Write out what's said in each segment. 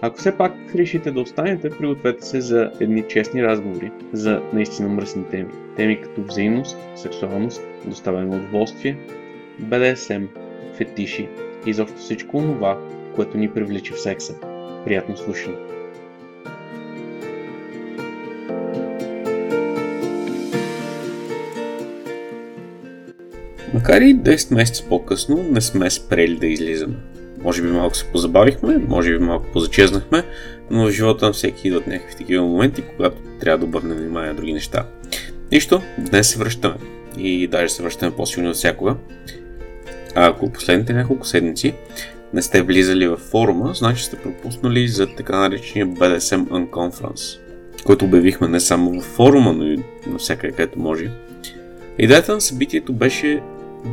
Ако все пак решите да останете, пригответе се за едни честни разговори за наистина мръсни теми. Теми като взаимност, сексуалност, доставяне на удоволствие, БДСМ, фетиши и изобщо всичко това, което ни привлича в секса. Приятно слушане! Макар и 10 месеца по-късно не сме спрели да излизаме. Може би малко се позабавихме, може би малко позачезнахме, но в живота на всеки идват някакви такива моменти, когато трябва да обърнем внимание на други неща. Нищо, днес се връщаме. И даже се връщаме по-силно от всякога. А ако последните няколко седмици не сте влизали в форума, значи сте пропуснали за така наречения BDSM Unconference, който обявихме не само в форума, но и навсякъде където може. Идеята на събитието беше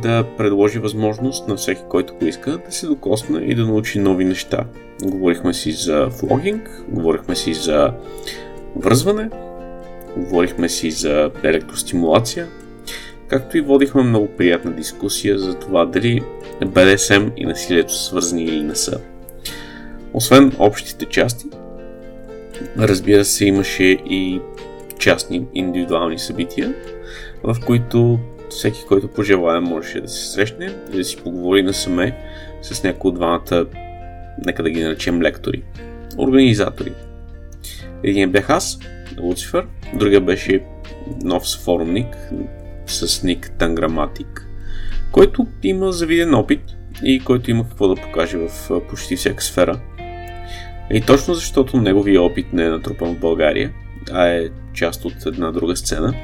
да предложи възможност на всеки, който го иска, да се докосне и да научи нови неща. Говорихме си за флогинг, говорихме си за връзване, говорихме си за електростимулация, както и водихме много приятна дискусия за това дали БДСМ и насилието са свързани или не са. Освен общите части, разбира се, имаше и частни индивидуални събития, в които всеки, който пожелая, можеше да се срещне и да си поговори насаме с някои от двамата, нека да ги наречем лектори, организатори. Един бях аз, Луцифер, другия беше нов форумник с ник Танграматик, който има завиден опит и който има какво да покаже в почти всяка сфера. И точно защото неговия опит не е натрупан в България, а е част от една друга сцена,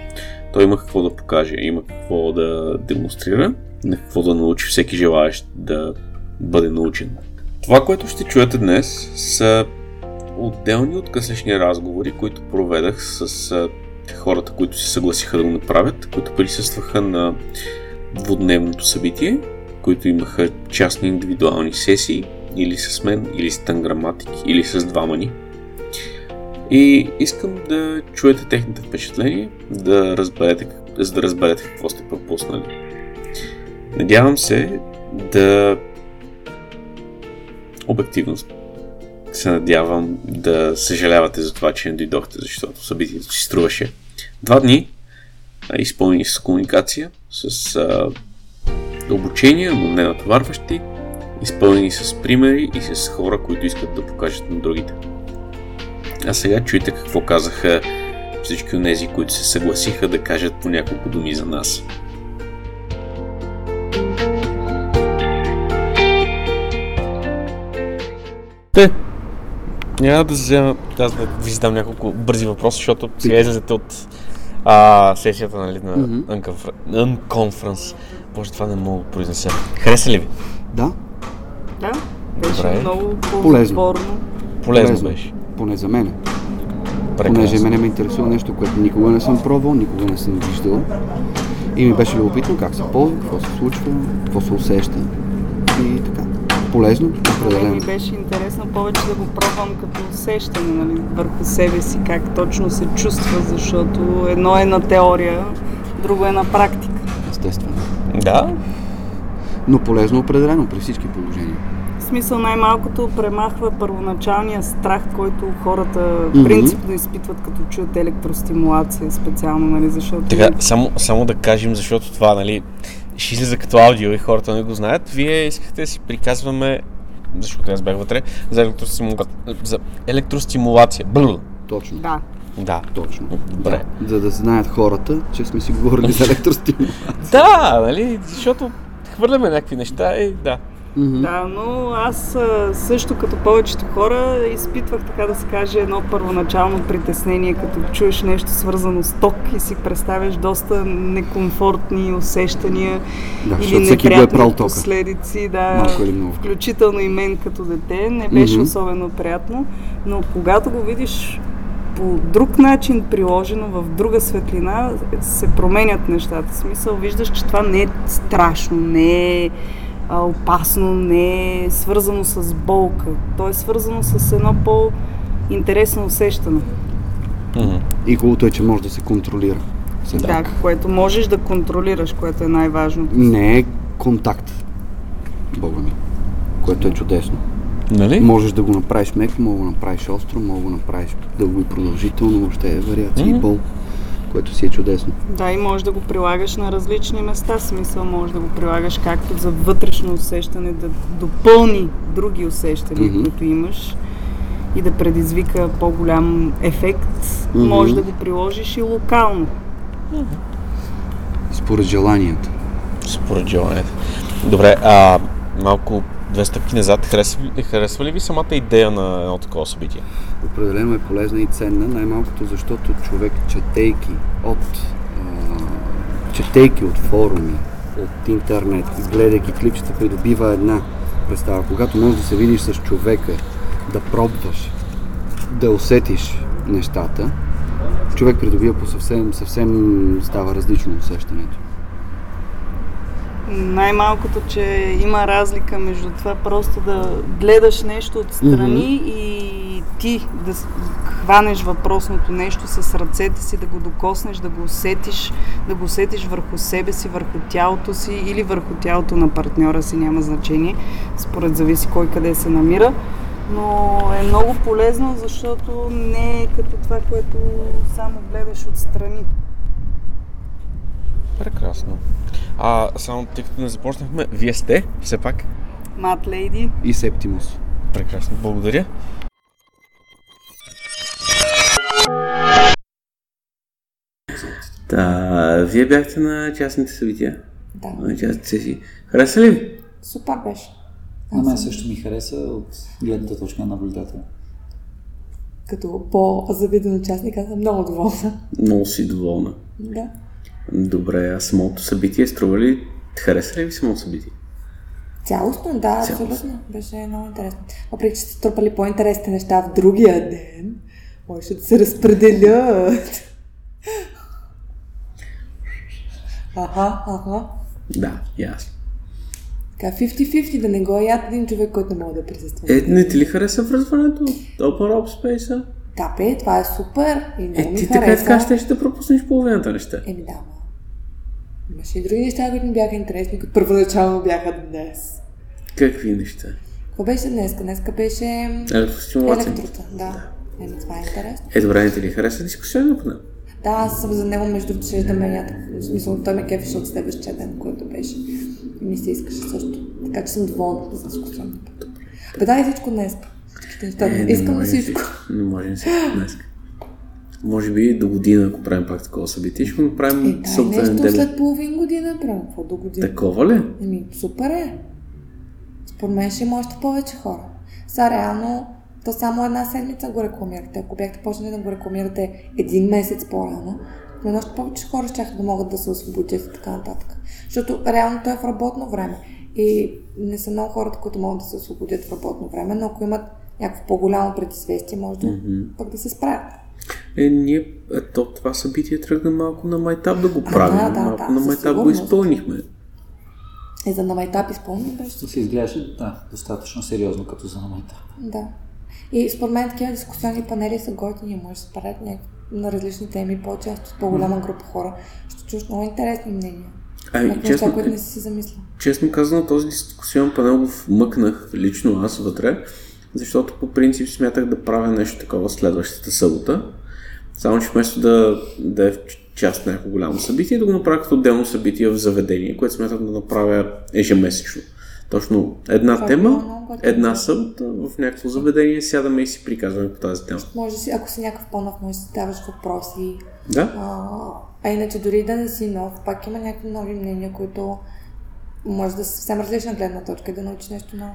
той има какво да покаже, има какво да демонстрира, на какво да научи всеки желаящ да бъде научен. Това, което ще чуете днес, са отделни от къслешни разговори, които проведах с хората, които се съгласиха да го направят, които присъстваха на двудневното събитие, които имаха частни индивидуални сесии, или с мен, или с Танграматик, или с двама ни. И искам да чуете техните впечатления, да разберете, за да разберете какво сте пропуснали. Надявам се да обективно се надявам да съжалявате за това, че не дойдохте, защото събитието си струваше два дни, изпълнени с комуникация, с а, обучение, но не натоварващи, изпълнени с примери и с хора, които искат да покажат на другите. А сега чуйте какво казаха всички от тези, които се съгласиха да кажат по няколко думи за нас. Те, няма да взема, аз да ви задам няколко бързи въпроси, защото сега излезете от а, сесията нали, на mm-hmm. Unconference. Боже, това не мога да произнеса. Хареса ли ви? Да. Да, беше Добре. много Полезно. Полезно Полезно. беше. Поне за мен. Прекрасно. Понеже мене ме интересува нещо, което никога не съм пробвал, никога не съм виждал. И ми беше любопитно как се ползва, какво се случва, какво се усеща. И така. Полезно, определено. ми беше интересно повече да го пробвам като усещане нали, върху себе си, как точно се чувства, защото едно е на теория, друго е на практика. Естествено. Да, Но полезно определено при всички положения. Смисъл най-малкото премахва първоначалния страх, който хората Мгм. принципно изпитват като чуят електростимулация специално, нали, защото... Така, само, само да кажем, защото това, нали, ще излиза като аудио и хората не го знаят. Вие искахте да си приказваме, защото аз бях вътре, за, електростимула... за електростимулация. Бл. Точно. Да. Да. Точно. Добре. Да, за да знаят хората, че сме си говорили за електростимул. Да, нали, защото хвърляме някакви неща и да. Мгм. Да, но аз също като повечето хора изпитвах, така да се каже, едно първоначално притеснение, като чуеш нещо свързано с ток и си представяш доста некомфортни усещания Да, или всеки го е неприятни последици. Да, Малко или много. включително и мен като дете, не беше Мгм. особено приятно, но когато го видиш по друг начин приложено, в друга светлина, се променят нещата. В смисъл, виждаш, че това не е страшно, не е а, опасно, не е свързано с болка. То е свързано с едно по-интересно усещане. Мгм. И хубавото е, че може да се контролира. Да, което можеш да контролираш, което е най-важно. Не е контакт. Бога ми. Което е чудесно. Нали? Можеш да го направиш меко, мога да го направиш остро, мога да го направиш дълго и продължително, въобще е вариации и Мгм. Което си е чудесно. Да, и можеш да го прилагаш на различни места. Смисъл, можеш да го прилагаш както за вътрешно усещане, да допълни други усещания, Мгм. които имаш и да предизвика по-голям ефект. Мгм. Може да го приложиш и локално. Според желанията. Според желанието. Добре, а малко две стъпки назад. Харесва, харесва ли ви самата идея на едно такова събитие? Определено е полезна и ценна, най-малкото защото човек, четейки от, а, четейки от форуми, от интернет, гледайки клипчета, придобива една представа. Когато можеш да се видиш с човека, да пробваш, да усетиш нещата, човек придобива по съвсем, съвсем става различно усещането. Най-малкото, че има разлика между това просто да гледаш нещо отстрани и ти да хванеш въпросното нещо с ръцете си, да го докоснеш, да го усетиш, да го усетиш върху себе си, върху тялото си или върху тялото на партньора си, няма значение, според зависи кой къде се намира. Но е много полезно, защото не е като това, което само гледаш отстрани. Прекрасно. А, само тъй като не започнахме, вие сте, все пак. Мат Лейди, И Септимус. Прекрасно, благодаря. Та, вие бяхте на частните събития, Да, на частните сесии. Хареса ли ви? супер беше. На мен също ми хареса от гледната точка на наблюдател. Като по-завиден участник, аз съм много доволна. Много си доволна. Да. Добре, а самото събитие струва ли? Хареса ли ви самото събитие? Цялостно, да, Цялостно. абсолютно. Беше много интересно. Въпреки, че сте трупали по-интересни неща в другия ден, може да се разпределят. Аха, аха. Да, ясно. Така, 50-50, да не го яд един човек, който не мога да присъства. Е, не ти ли хареса връзването Open Up Space? Да, бе, това е супер и много Е, ми ти така и така ще, ще пропуснеш половината неща. Еми да, ма. Имаше и други неща, които ми бяха интересни, които първоначално бяха днес. Какви неща? Какво беше днес? Днеска беше Електростимулация. електрота. Да. Еми, това е интересно. Е, добре, не ти ли хареса дискусионно по него? Да, аз съм за него, между да ме В смисъл, той ме кефеше от следващия ден, който беше. И ми се искаше също. Така че съм доволна за дискусионната. Бе, дай всичко днес. Е, Искам всичко. Не може всичко днес. Може би до година, ако правим пак такова събитие, ще го направим Е, дай нещо неделя. след половин година, прямо. Какво до година? Такова ли? Еми, супер е. Според мен ще има още повече хора. Сега реално, то само една седмица го рекламирате. Ако бяхте почнали да го рекламирате един месец по-рано, но още повече хора ще да могат да се освободят и така нататък. Защото реално той е в работно време. И не са много хората, които могат да се освободят в работно време, но ако имат някакво по-голямо предизвестие, може да пък да се справят. Е, ние е, то, това събитие тръгна малко на майтап да го правим. да, да, малко да, на майтап го изпълнихме. И за на майтап изпълнен беше се изглеждаше да, достатъчно сериозно като за момента. Да. И според мен такива дискусионни панели са готини, може да се правят на различни теми, по-често с по-голяма група хора. Ще чуеш много интересни мнения. Ами, честно, неща, които не си си замислил. честно казано, този дискусион панел го вмъкнах лично аз вътре, защото по принцип смятах да правя нещо такова следващата събота. Само, че вместо да, да е част на някакво голямо събитие, да го направя като отделно събитие в заведение, което смятам да направя ежемесечно. Точно една Това е тема, готино. една събота в някакво заведение, сядаме и си приказваме по тази тема. Може да си, ако си някакъв по-нов, може да си даваш въпроси. Да? А, а иначе дори да не си нов, пак има някакви нови мнения, които може да са съвсем различна гледна точка и да научиш нещо ново.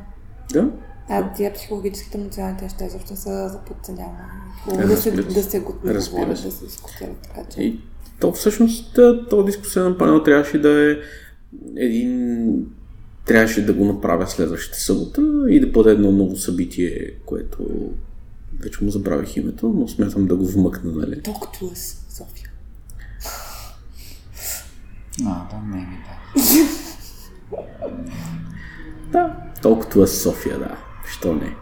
Да. А тия психологическите емоционалните неща изобщо са за подценяване. Хубаво Е, да се, да се го да се дискутират. Така че... И то всъщност този дискусионен панел трябваше да е един... Трябваше да го направя следващата събота и да бъде едно ново събитие, което вече му забравих името, но смятам да го вмъкна, нали? Talk to us, София. А, да, не ми да. Да, толкова с София, да. Що не?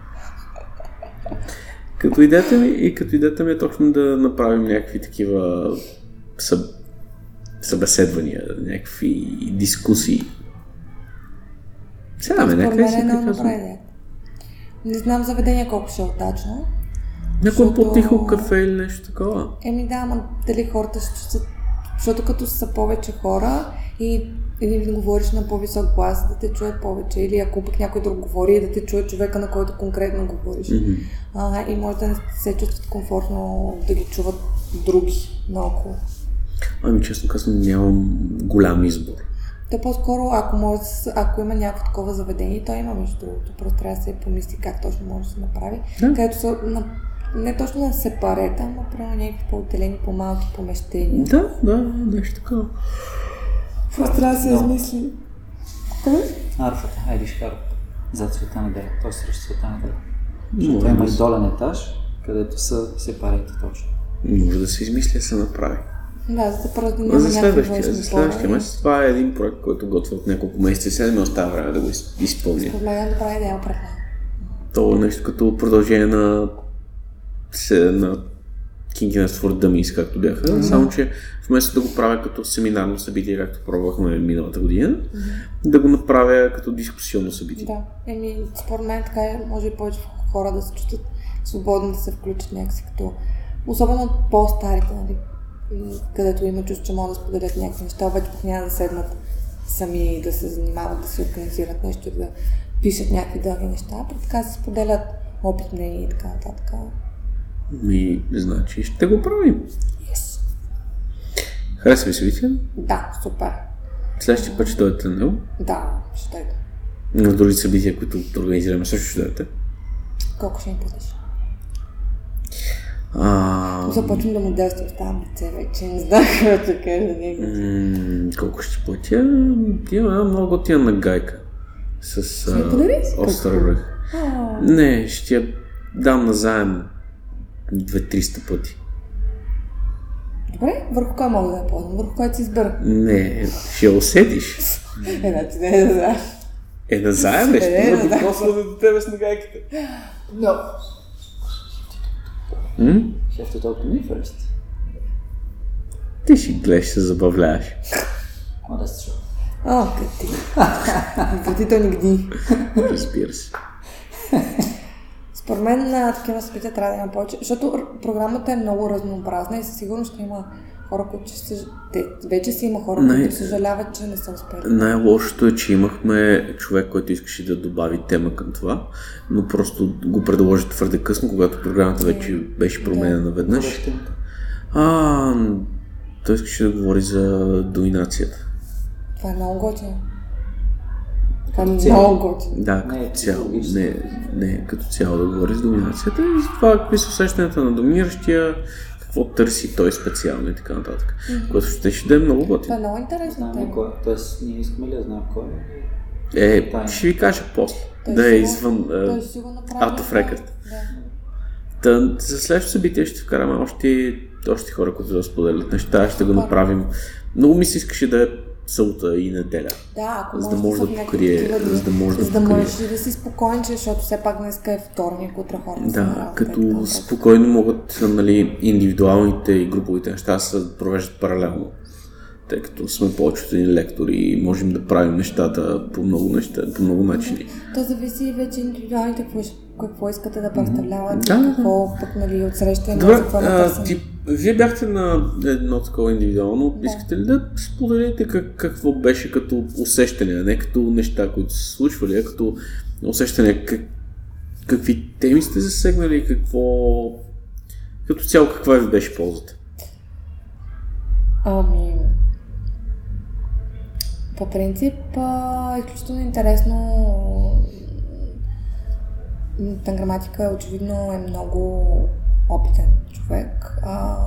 Като идеята ми, и като идеята ми е точно да направим някакви такива съб... събеседвания, някакви дискусии. Сега ме, Според нека мен си е много добра приказвам. идея. Не знам заведение колко ще е удачно. Някое защото- по-тихо кафе или нещо такова. Еми да, ама дали хората ще чувстват... Защото като са повече хора и или да говориш на по-висок глас, да те чуят повече. Или ако пък някой друг говори, да те чуе човека, на който конкретно говориш. Мгм. А, и може да не се чувстват комфортно да ги чуват други наоколо. Ами честно казвам, нямам голям избор. То по-скоро, ако, може, да ако има някакво такова заведение, то има между другото. Просто трябва да се помисли как точно може да се направи. Да. Където са на, не точно на сепарета, но примерно някакви по-отделени, по-малки помещения. Да, да, нещо такова. Просто трябва да се Да. измисли. Арфата, Айриш Харп, зад света неделя, т.е. срещу света неделя. Защото Може има да и се- долен етаж, където са сепарети точно. Може да се измисля да се направи. Да, за да просто да няма за някакви следващия, за следващия месец това е един проект, който готвя от няколко месеца и сега не остава време да го из- изпълня. Според мен е добра идея пред мен. То е нещо като продължение на, се, на King for Dummies, както бяха, mm-hmm. само че вместо да го правя като семинарно събитие, както пробвахме миналата година, mm-hmm. да го направя като дискусионно събитие. Да, еми, според мен така е, може и повече хора да се чувстват свободно да се включат някакси като, особено по-старите, нали, където има чувство, че могат да споделят някакви неща, обаче пък няма да седнат сами да се занимават, да се организират нещо, да пишат някакви дълги неща, а така се споделят опит мнение и така нататък. Ми, значи ще го правим. Yes. Хареса ви събитие? Да, супер. Следващия път ще дойдете на него. Да, ще дойда. На други събития, които организираме, също ще дойдете. Колко ще им платиш? А, Започвам да моделствам в тази лице вече, не знам какво да кажа колко ще платя? Има много готина гайка. С остър Не, ще я дам назаем 2-300 пъти. Добре, върху кой мога да я ползвам? Върху който си избера. Не, ще усетиш. Е, значи не е да Е, назаем нещо. Е, да назаем. докосва до тебе с нагайката. Но. М? Have to talk to me first. Ти си гледаш, се забавляваш. Oh, that's true. О, къти. То нигди. Разбира се. Според мен на такива събития трябва да има повече, защото програмата е много разнообразна и със сигурност ще има хора, които ще се... Те, вече си има хора, Не. които съжаляват, че не са успели. Най-лошото е, че имахме човек, който искаше да добави тема към това, но просто го предложи твърде късно, когато програмата вече беше променена веднъж. Беше темата? А, той искаше да говори за доминацията. Това е много готино. Това е Като цяло. много. Да, Не, като цяло. психологически. Не, не, като цяло да говори за доминацията и за това какви са усещанията на доминиращия, какво търси той специално и така нататък. Което ще, ще да е много Това готино. е много интересна Знаем кой? Тоест, ние искаме ли да знаем кой? Е, Тайна. ще ви кажа после. Той Да е извън е, out of record. Да. Та, за следващото събитие ще вкараме още, още хора, които да споделят неща. Ще го направим. Много ми се искаше да е събота и неделя. Да, ако За да може да някакви покрие- за да може да за да можеш да си спокоен, че, защото все пак днес е вторник, утре хората Да, работа така като нататък. спокойно могат нали, индивидуалните и груповите неща да се провеждат паралелно. Тъй като сме повече от един лектор и можем да правим нещата по много неща, по много начини. То зависи вече индивидуалните какво, ще- какво искате да представляват, Да, да. какво пък нали, отсреща Добре, за какво да а, ти, вие бяхте на едно такова индивидуално. Да. Искате ли да споделите как, какво беше като усещане, а не като неща, които са се случвали, а като усещане как, какви теми сте засегнали какво... Като цяло каква ви беше ползата? Ами... по принцип, а, изключително интересно. Танграматика очевидно е много опитен човек, а,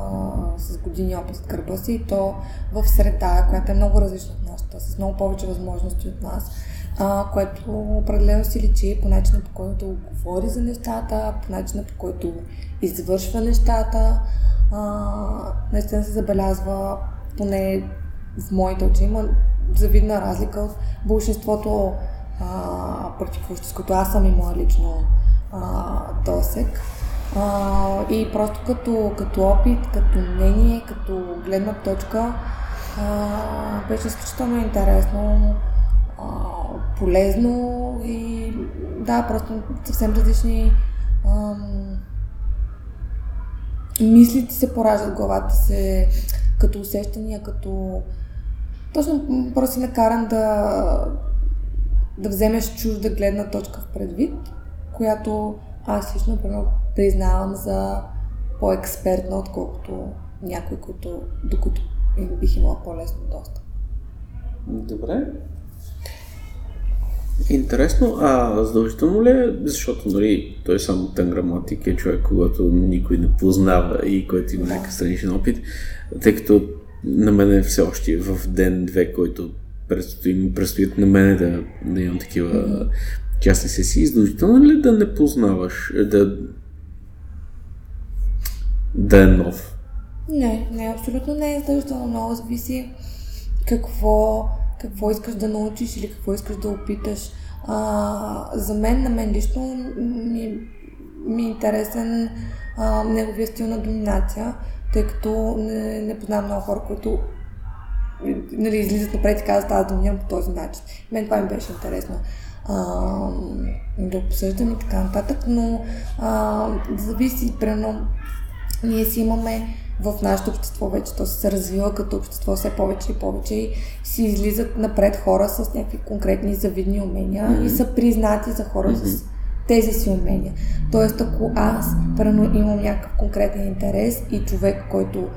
с години опит от гърба си и то в среда, която е много различна от нашата, с много повече възможности от нас, а, което определено си личи по начина по който говори за нещата, по начина по който извършва нещата. А, наистина се забелязва, поне в моите очи има завидна разлика от большинството практикуващи, с които аз съм имала лично а, досек. А, и просто като, като опит, като мнение, като гледна точка, а, беше изключително интересно, а, полезно и да, просто съвсем различни а, мислите се пораждат главата се, като усещания, като точно просто си накаран да, да вземеш чужда гледна точка в предвид, която аз лично признавам за по-експертна, отколкото някой, който, докато бих имала по-лесно достъп. Добре. Интересно, а задължително ли е, защото нали, той само танграматик е човек, когато никой не познава и който има някакъв страничен опит, тъй като на мен е все още в ден-две, който предстои, предстоят на мене да, да имам такива частни сесии, задължително ли е да не познаваш, да, да е нов? Не, не, абсолютно не е задължително. Много зависи какво, какво искаш да научиш или какво искаш да опиташ. А, за мен, на мен лично ми, ми е интересен а, неговия стил на доминация, тъй като не, не познавам много хора, които нали, излизат напред и казват, аз доминирам по този начин. Мен това ми беше интересно а, да обсъждам и така нататък, но а, зависи, прено, ние си имаме в нашето общество вече то се развива като общество все повече и повече и си излизат напред хора с някакви конкретни завидни умения mm-hmm. и са признати за хора mm-hmm. с тези си умения. Тоест, ако аз прено имам някакъв конкретен интерес и човек, който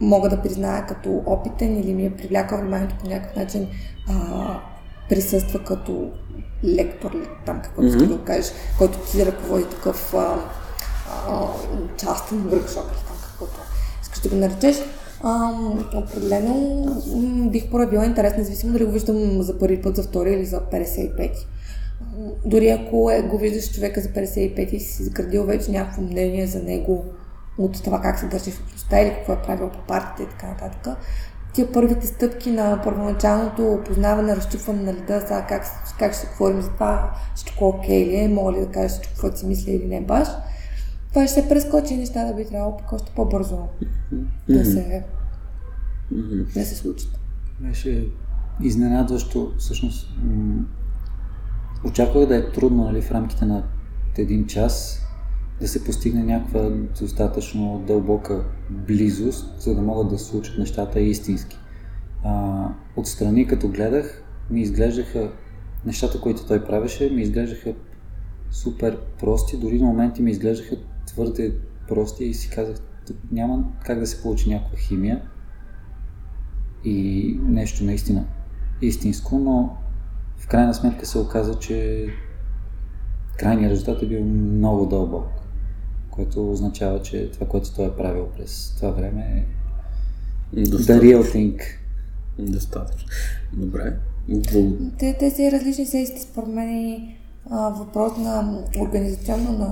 мога да призная като опитен или ми е привлякал вниманието по някакъв начин, а, присъства като лектор, там какво mm-hmm. да кажеш, който ти ръководи такъв а, а, частен въркшоп или там каквото искаш да го наречеш. А, определено бих проявила интерес, независимо дали го виждам за първи път, за втори или за 55. Дори ако е, го виждаш човека за 55 и си изградил вече някакво мнение за него от това как се държи в общността или какво е правил по партията и така нататък, тия първите стъпки на първоначалното опознаване, разчупване на леда, за как, как ще говорим за това, всичко окей ли е, мога ли да кажа всичко, какво си мисля или не баш, това ще се прескочи неща да би трябвало пък още по-бързо mm-hmm. да се, mm-hmm. да се случат. Беше изненадващо, всъщност. М- очаквах да е трудно нали, в рамките на един час да се постигне някаква достатъчно дълбока близост, за да могат да случат нещата истински. А, отстрани, като гледах, ми изглеждаха нещата, които той правеше, ми изглеждаха супер прости, дори на моменти ми изглеждаха твърде прости и си казах, няма как да се получи някаква химия и нещо наистина истинско, но в крайна сметка се оказа, че крайният резултат е бил много дълбок, което означава, че това, което той е правил през това време е the real thing. Достатъчно. Добре. Те, те са различни сесии, според мен въпрос на организационно на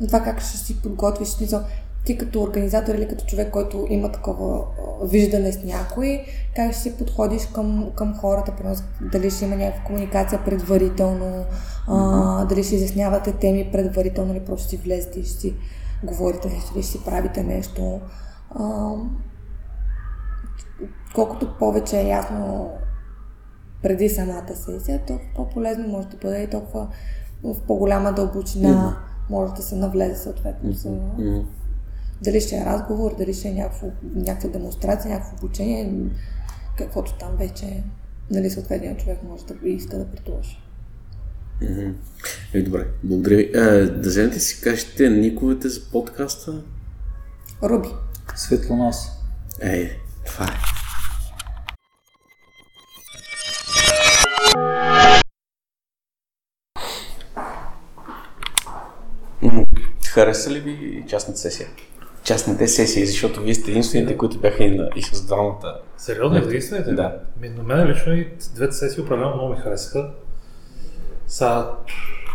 на това как ще си подготвиш. Смисъл, ти като организатор или като човек, който има такова виждане с някой, как ще си подходиш към, към хората, дали ще има някаква комуникация предварително, а, дали ще изяснявате теми предварително или просто ще си влезете и ще си говорите нещо, или ще си правите нещо. А, колкото повече е ясно преди самата сесия, толкова по-полезно може да бъде и толкова в по-голяма дълбочина може да се навлезе съответно. Mm-hmm. Дали ще е разговор, дали ще е някакво, някаква демонстрация, някакво обучение, каквото там вече нали, съответният човек може да иска да предложи. Mm-hmm. Е, добре, благодаря ви. А, да вземете си кажете никовете за подкаста? Руби. Светлонос. Ей, това е. Хареса ли ви частната сесия? Частните сесии, защото вие сте единствените, които бяха и, на, и с двамата. Сериозно, единствените? Да. Ми, на мен лично и двете сесии определено много ми харесаха. Сега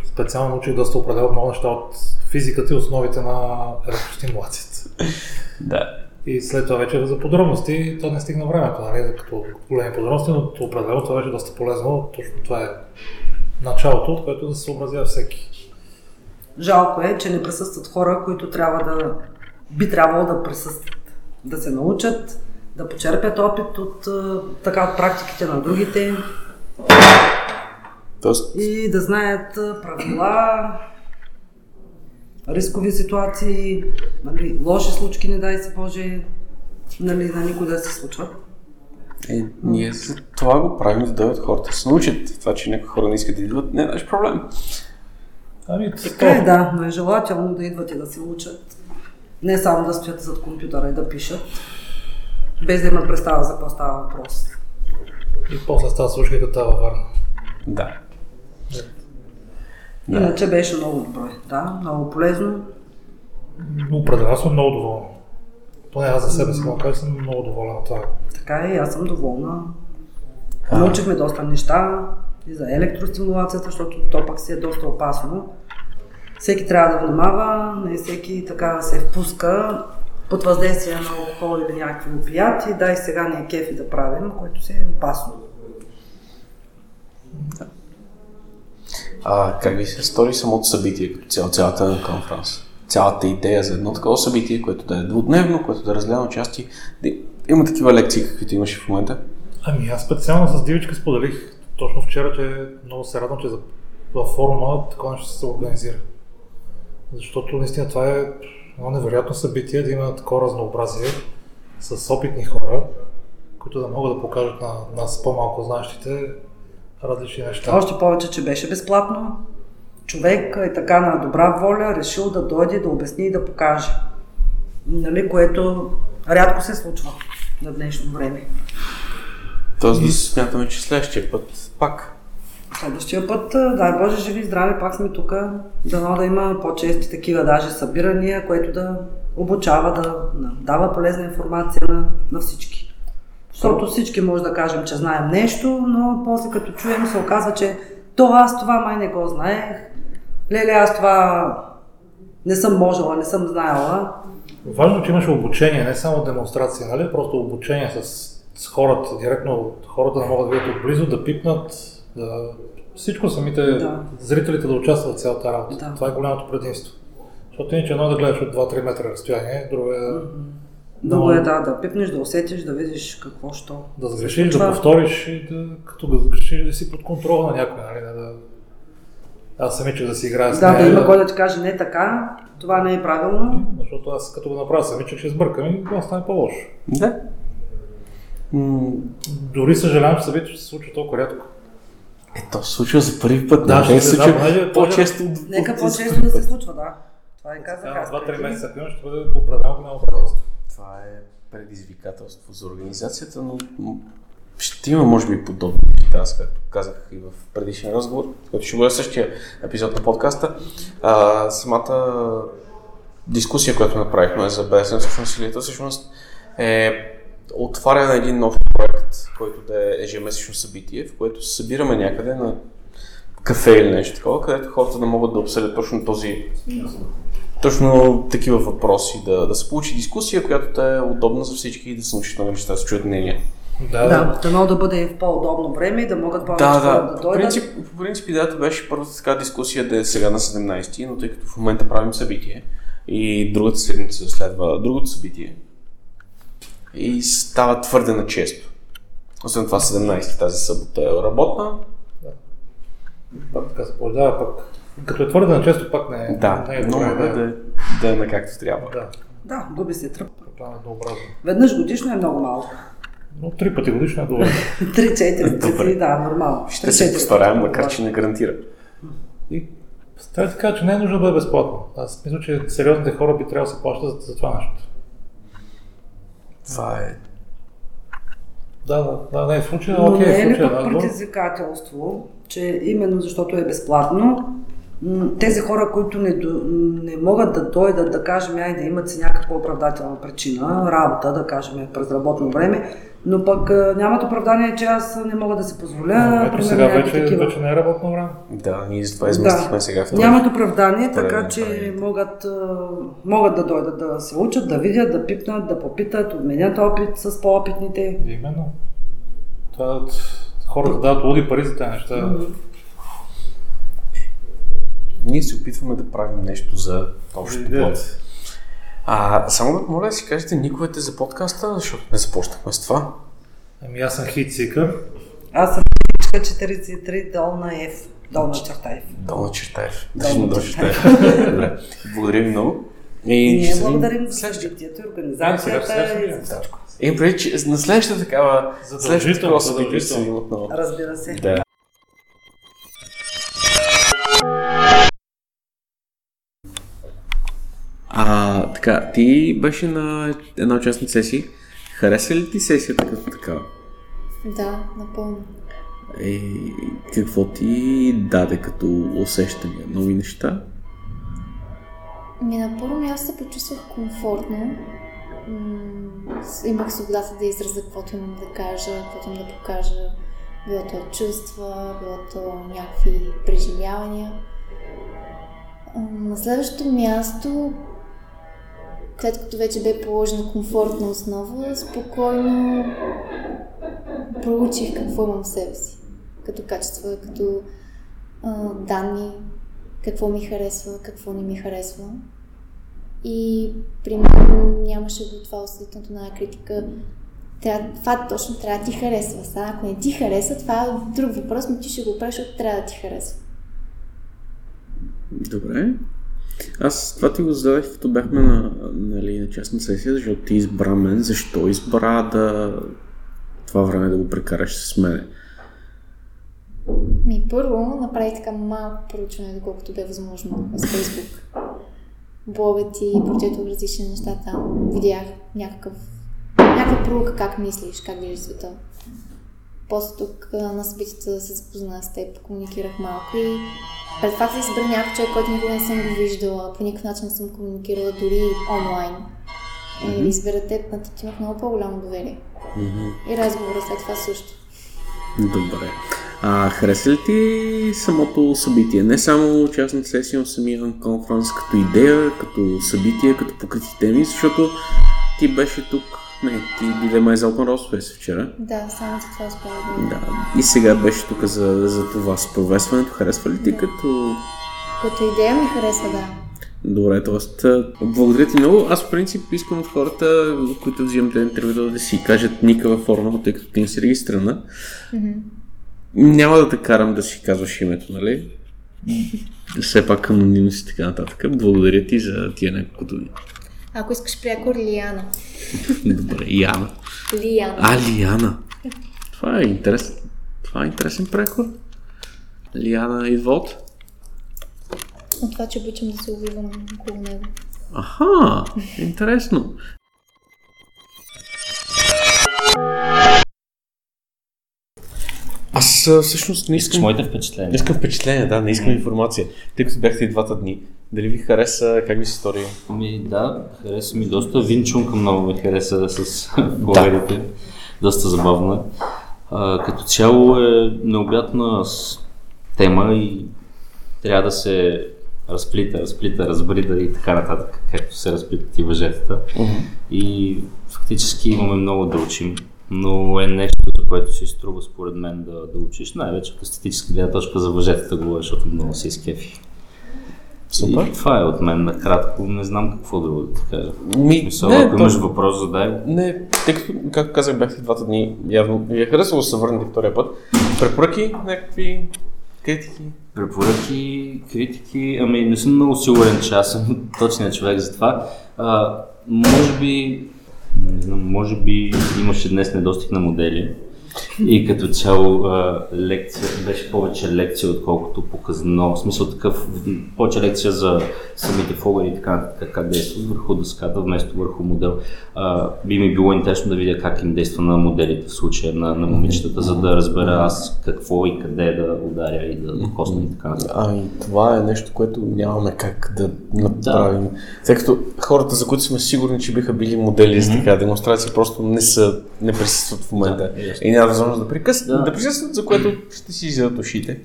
специално научих доста определено много неща от физиката и основите на електростимулацията. Да. И след това вече за подробности, то не стигна времето, нали, като големи подробности, но определено това беше доста полезно. Точно това е началото, от което да се съобразява всеки. Жалко е, че не присъстват хора, които трябва да би трябвало да присъстват, да се научат, да почерпят опит от, така, от практиките на другите Тоест, и да знаят правила, рискови ситуации, нали, лоши случки, не дай се Боже, нали, на никой да се случват. е, ние за това го правим, да дойдат хората да се научат. Това, че някои хора не искат да идват, не е наш проблем. Ами, Така е, да, но е желателно да идват и да се учат. Не само да стоят зад компютъра и да пишат, без да имат представа за какво става въпрос. И после става слушай като във Варна. Да. Да. Иначе беше много добре. Да, много полезно. Определено съм много доволен. Поне аз за себе си мога кажа, съм много доволен от това. Така е, аз съм доволна. Научихме доста неща и за електростимулацията, защото то пък си е доста опасно. Всеки трябва да внимава, не всеки така се впуска под въздействие на алкохол или някакви опияти. Дай сега не е кефи да правим, което си е опасно. А как ви се стори самото събитие, като цяло, цялата на конференс? Цялата идея за едно такова събитие, което да е двудневно, което да разгледа части. Да има такива лекции, каквито имаше в момента. Ами аз специално с Дивичка споделих точно вчера, че много се радвам, че за, във форума такова нещо се организира. Защото наистина това е едно невероятно събитие да има такова разнообразие с опитни хора, които да могат да покажат на нас по-малко знаещите различни неща. Още повече, че беше безплатно. Човек е така на добра воля, решил да дойде, да обясни и да покаже. Нали, което рядко се случва на днешно време. Тоест да смятаме, че следващия път пак. Следващия път, дай Боже, живи и здрави, пак сме тук. Дано да има по-чести такива даже събирания, което да обучава, да дава полезна информация на, на всички. Защото всички може да кажем, че знаем нещо, но после като чуем се оказва, че то аз това май не го знаех. Леле, аз това не съм можела, не съм знаела. Важно, че имаше обучение, не само демонстрация, нали? Просто обучение с, с хората, директно хората да могат да видят отблизо, да пипнат, да... всичко самите Да. зрителите да участват в цялата работа. Да. Това е голямото предимство. Защото иначе едно е да гледаш от 2-3 метра разстояние, друго е да, Друго е да, да пипнеш, да усетиш, да видиш какво що. да сгрешиш, да повториш и да, като да сгрешиш, да си под контрола на някой, нали? Не да... Аз самичък да си играя с Да, да нея, има кой да ти каже не така, това не е правилно. Защото аз като го направя самичък ще сбъркам и това стане по-лошо. Да. Дори съжалявам, че събитието се случва толкова рядко. Е, то се случва за първи път. Да, не ще се се случва понеже- по-често. от- Нека по-често да се случва, да. Това е казах аз. два-три месеца, примерно, ще бъде определено голямо предимство. Това е предизвикателство за организацията, но ще има, може би, подобни неща, аз както казах и в предишния разговор, който ще бъде същия епизод на подкаста. А, самата дискусия, която направихме за срещу насилието, всъщност е отваряне на един нов проект, който да е ежемесечно събитие, в което се събираме някъде на кафе или нещо такова, където хората да могат да обсъдят точно този точно такива въпроси, да, да се получи дискусия, която да е удобна за всички и да се научат нови неща, да се чуят мнения. Да, Да, дано да бъде в по-удобно време и да могат повече Да, да. да По дойдат. принцип, по принцип идеята беше първата така дискусия да е сега на 17, но тъй като в момента правим събитие и другата седмица следва другото събитие и става твърде на често. Освен това 17 тази събота е работна. пак така се получава, пък като е твърде на често пак не, Да, не е много добре. е да, е- да е на както трябва. да, Да, губи се тръп. е. Веднъж годишно е много малко. Но три пъти годишно е добре. 3-4 Добре. пъти, да, нормално. Ще се 3-4 постараем, пъти. макар че не гарантира. И трябва да кажа, че не е нужно да бъде безплатно. Аз мисля, че сериозните хора би трябвало да се плащат за, за това нещо. Това е. Да, да, да, не е случай, Но окей, не е пък да, предизвикателство, че именно защото е безплатно, тези хора, които не, до- не могат да дойдат, да кажем, ай да имат си някаква оправдателна причина, работа, да кажем, през работно време, но пък нямат оправдание, че аз не мога да си позволя, Но, ето примерно, сега вече, такива. вече не е работно време. Да, ние затова изместихме Да. сега в Нямат оправдание, Втория така че могат, могат да дойдат да се учат, да видят, да пипнат, да попитат, обменят опит с по-опитните. Именно. Това хората дават луди пари за тези неща. Ние се опитваме да правим нещо за общото благо. А, само да моля да си кажете никовете за подкаста, защото не започнахме с това. Ами аз съм хит сикър. Аз съм 43 долна F, долна черта F. Долна Чертаев. Долна Долна. Чертаев. Добре. Благодаря ви много. И ние благодарим за събитието и Да, организацията сега- сега и за всичко. Имам преди, че на следващата такава, следващата такова събитие ще се отново. Разбира се. Да. Така, ти беше на една участна сесия. Хареса ли ти сесията като такава? Да, напълно. Е, какво ти даде като усещания? Нови неща? Ми на първо място се почувствах комфортно. М, Имах свободата да изразя каквото имам да кажа, каквото имам да покажа. Било то чувства, било то някакви преживявания. М, На следващото място, след като вече бе положена комфортна основа, спокойно проучих какво имам в себе си. Като качества, като а, данни, какво ми харесва, какво не ми харесва. И при мен нямаше го това осъдителното на критика. Това точно трябва да ти харесва. Сега, ако не ти хареса, това е друг въпрос, но ти ще го правиш, защото трябва да ти харесва. Добре. Аз това ти го зададах, като бяхме на, нали, на частна сесия, защото ти избра мен. Защо избра да това време да го прекараш с мене? Ми първо направих така малко проучване, доколкото бе възможно с Фейсбук. Блога ти, прочетох различни неща там, видях някакъв, някаква проука как мислиш, как виждаш света. После тук на събитията да се запознах с теб, комуникирах малко и пред факта да избера някой човек, който никога не съм го виждала, по никакъв начин не съм комуникирала дори онлайн. И да избера теб, на теб имах много по-голямо доверие. И разговора след това също. Добре. А хареса ли ти самото събитие? Не само частната сесия, но самия конференс като идея, като събитие, като покрити теми, защото ти беше тук, не, ти дойде май за Rose Fest вчера. Да, само за това успях да Да. И сега беше тук за, за това с провесването. Харесва ли ти като Като идея ми харесва, да. Добре, т.е. благодаря ти много. Аз в принцип искам от хората, които взимат интервюта, да си кажат Ника във форма, тъй като ти не си регистрирана. Няма да те карам да си казваш името, нали? Все пак анонимност и така нататък. Благодаря ти за тия няколко думи. Ако искаш прякор, Лиана. Добре, Яна. Лиана. А, Лиана. Това е интересен. Това е интересен прекор. Лиана идва от. От това, че обичам да се увивам около него. Аха, интересно. Аз всъщност не Искаш искам... моите впечатления. Искам впечатление, да, не искам информация. Тъй като бяхте и двата дни. Дали ви хареса, как ви се стори? Ами да, хареса ми доста. Винчунка много ми хареса с българите. Доста забавно е. А, като цяло е необятна тема и трябва да се разплита, разплита, разбрида и така нататък, както се разплитат и въжетата. И фактически имаме много да учим, но е нещо, за което си струва според мен да, да учиш. Най-вече от естетическа гледна точка за въжетата говоря, защото много се изкефи. Супер. И това е от мен накратко. Не знам какво друго да ти кажа. Ми, Мисъл, не, ако то- имаш въпрос, задай го. Не, тъй като, както казах, бяхте двата дни, явно ви е харесало да се върнете втория път. Препоръки, някакви критики? Препоръки, критики, ами не съм много сигурен, че аз съм точният човек за това. А, може би, не знам, може би имаше днес недостиг на модели и като цяло а, лекция, беше повече лекция, отколкото показано. В смисъл такъв, повече лекция за самите фолери и така нататък как действат върху дъската вместо върху модел. А, би ми било интересно да видя как им действа на моделите в случая на, на момичетата, за да разбера аз какво и къде да ударя и да докосна и така нататък. Ами, това е нещо, което нямаме как да направим. Да. Тъй като хората, за които сме сигурни, че биха били модели за така демонстрации, просто не са, не присъстват в момента. Да, и няма възможност да, прикъс... да. да присъстват, за което ще си изядат ушите.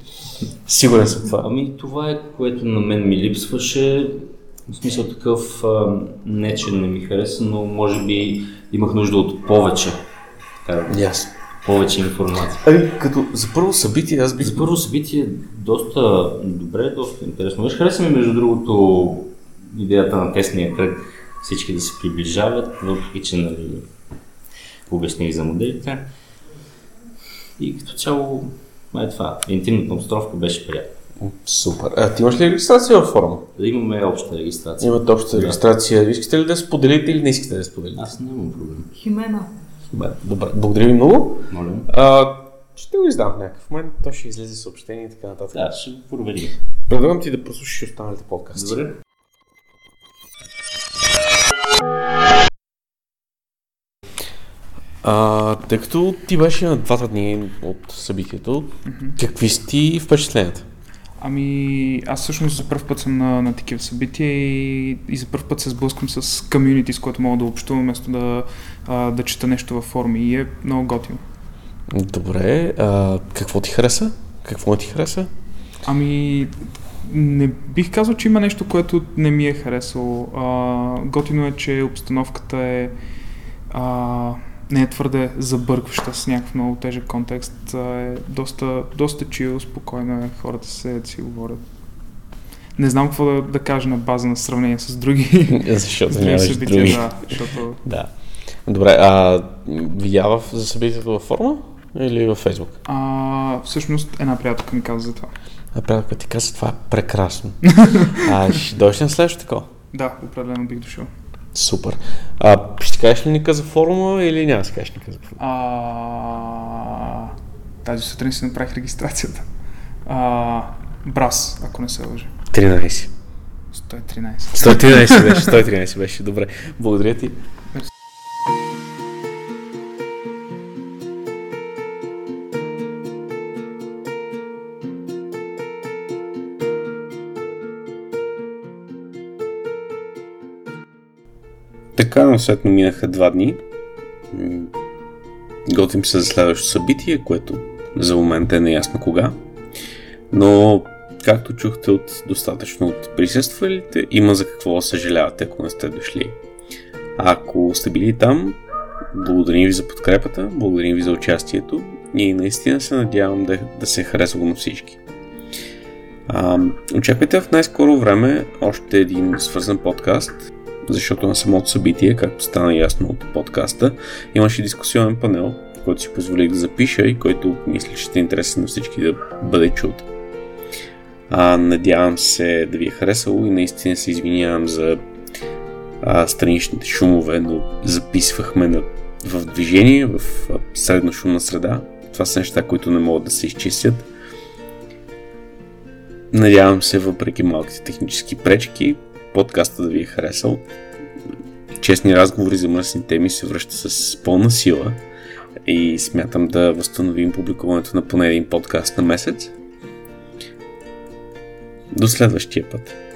Сигурен съм това. Ами това е което на мен ми липсваше. В смисъл такъв, а, не че не ми хареса, но може би имах нужда от повече. Yes. Повече информация. Ами, като за първо събитие, аз бих... За първо събитие доста добре, доста интересно. Виж, хареса ми между другото идеята на тесния кръг всички да се приближават, въпреки че нали, обясних за моделите. И като цяло, е това. Интимната обстановка беше приятна. Супер. А ти имаш ли регистрация във форума? Да имаме обща регистрация. Имате обща да. регистрация. Искате ли да споделите или не искате да споделите? Аз нямам проблем. Химена. Химена. Добре. Благодаря ви много. Моля. А, ще го издам в някакъв момент. То ще излезе съобщение и така нататък. Да, ще проверим. Предлагам ти да прослушаш останалите подкасти. Добре. А, тъй като ти беше на двата дни от събитието, mm-hmm. какви си ти впечатленията? Ами, аз всъщност за първ път съм на, на такива събития и, и за първ път се сблъсквам с комьюнити, с което мога да общувам, вместо да, а, да чета нещо във форми и е много готино. Добре, а, какво ти хареса? Какво ти хареса? Ами, не бих казал, че има нещо, което не ми е харесало. А, готино е, че обстановката е а, не е твърде забъркваща с някакъв много тежък контекст. Е доста, доста чил, спокойно е, хората се си говорят. Не знам какво да, да кажа на база на сравнение с други Защото нямаш събития, други. Да, защото... да. Добре, а видя за събитието във форма или във Фейсбук? А, всъщност една приятелка ми каза за това. А приятелка ти каза, това е прекрасно. а ще дойдеш на следващото такова? Да, определено бих дошъл. Супер. А, ще кажеш ли ника за форума или няма да кажеш ника за форума? А, тази сутрин си направих регистрацията. А, Брас, ако не се лъжа. 13. 113. 113 беше, 113 беше, добре. Благодаря ти. Така, но след минаха два дни. Готвим се за следващото събитие, което за момента е неясно кога. Но, както чухте от достатъчно от присъствалите, има за какво съжалявате, ако не сте дошли. А ако сте били там, благодарим ви за подкрепата, благодарим ви за участието и наистина се надявам да, да се харесва на всички. А, очаквайте в най-скоро време още един свързан подкаст, защото на самото събитие, както стана ясно от подкаста, имаше дискусионен панел, който си позволих да запиша и който мисля, че ще е интересен на всички да бъде чут. А, надявам се да ви е харесало и наистина се извинявам за а, страничните шумове, но записвахме на, в движение, в средно шумна среда. Това са неща, които не могат да се изчистят. Надявам се, въпреки малките технически пречки, подкаста да ви е харесал. Честни разговори за мръсни теми се връща с пълна сила и смятам да възстановим публикуването на поне един подкаст на месец. До следващия път.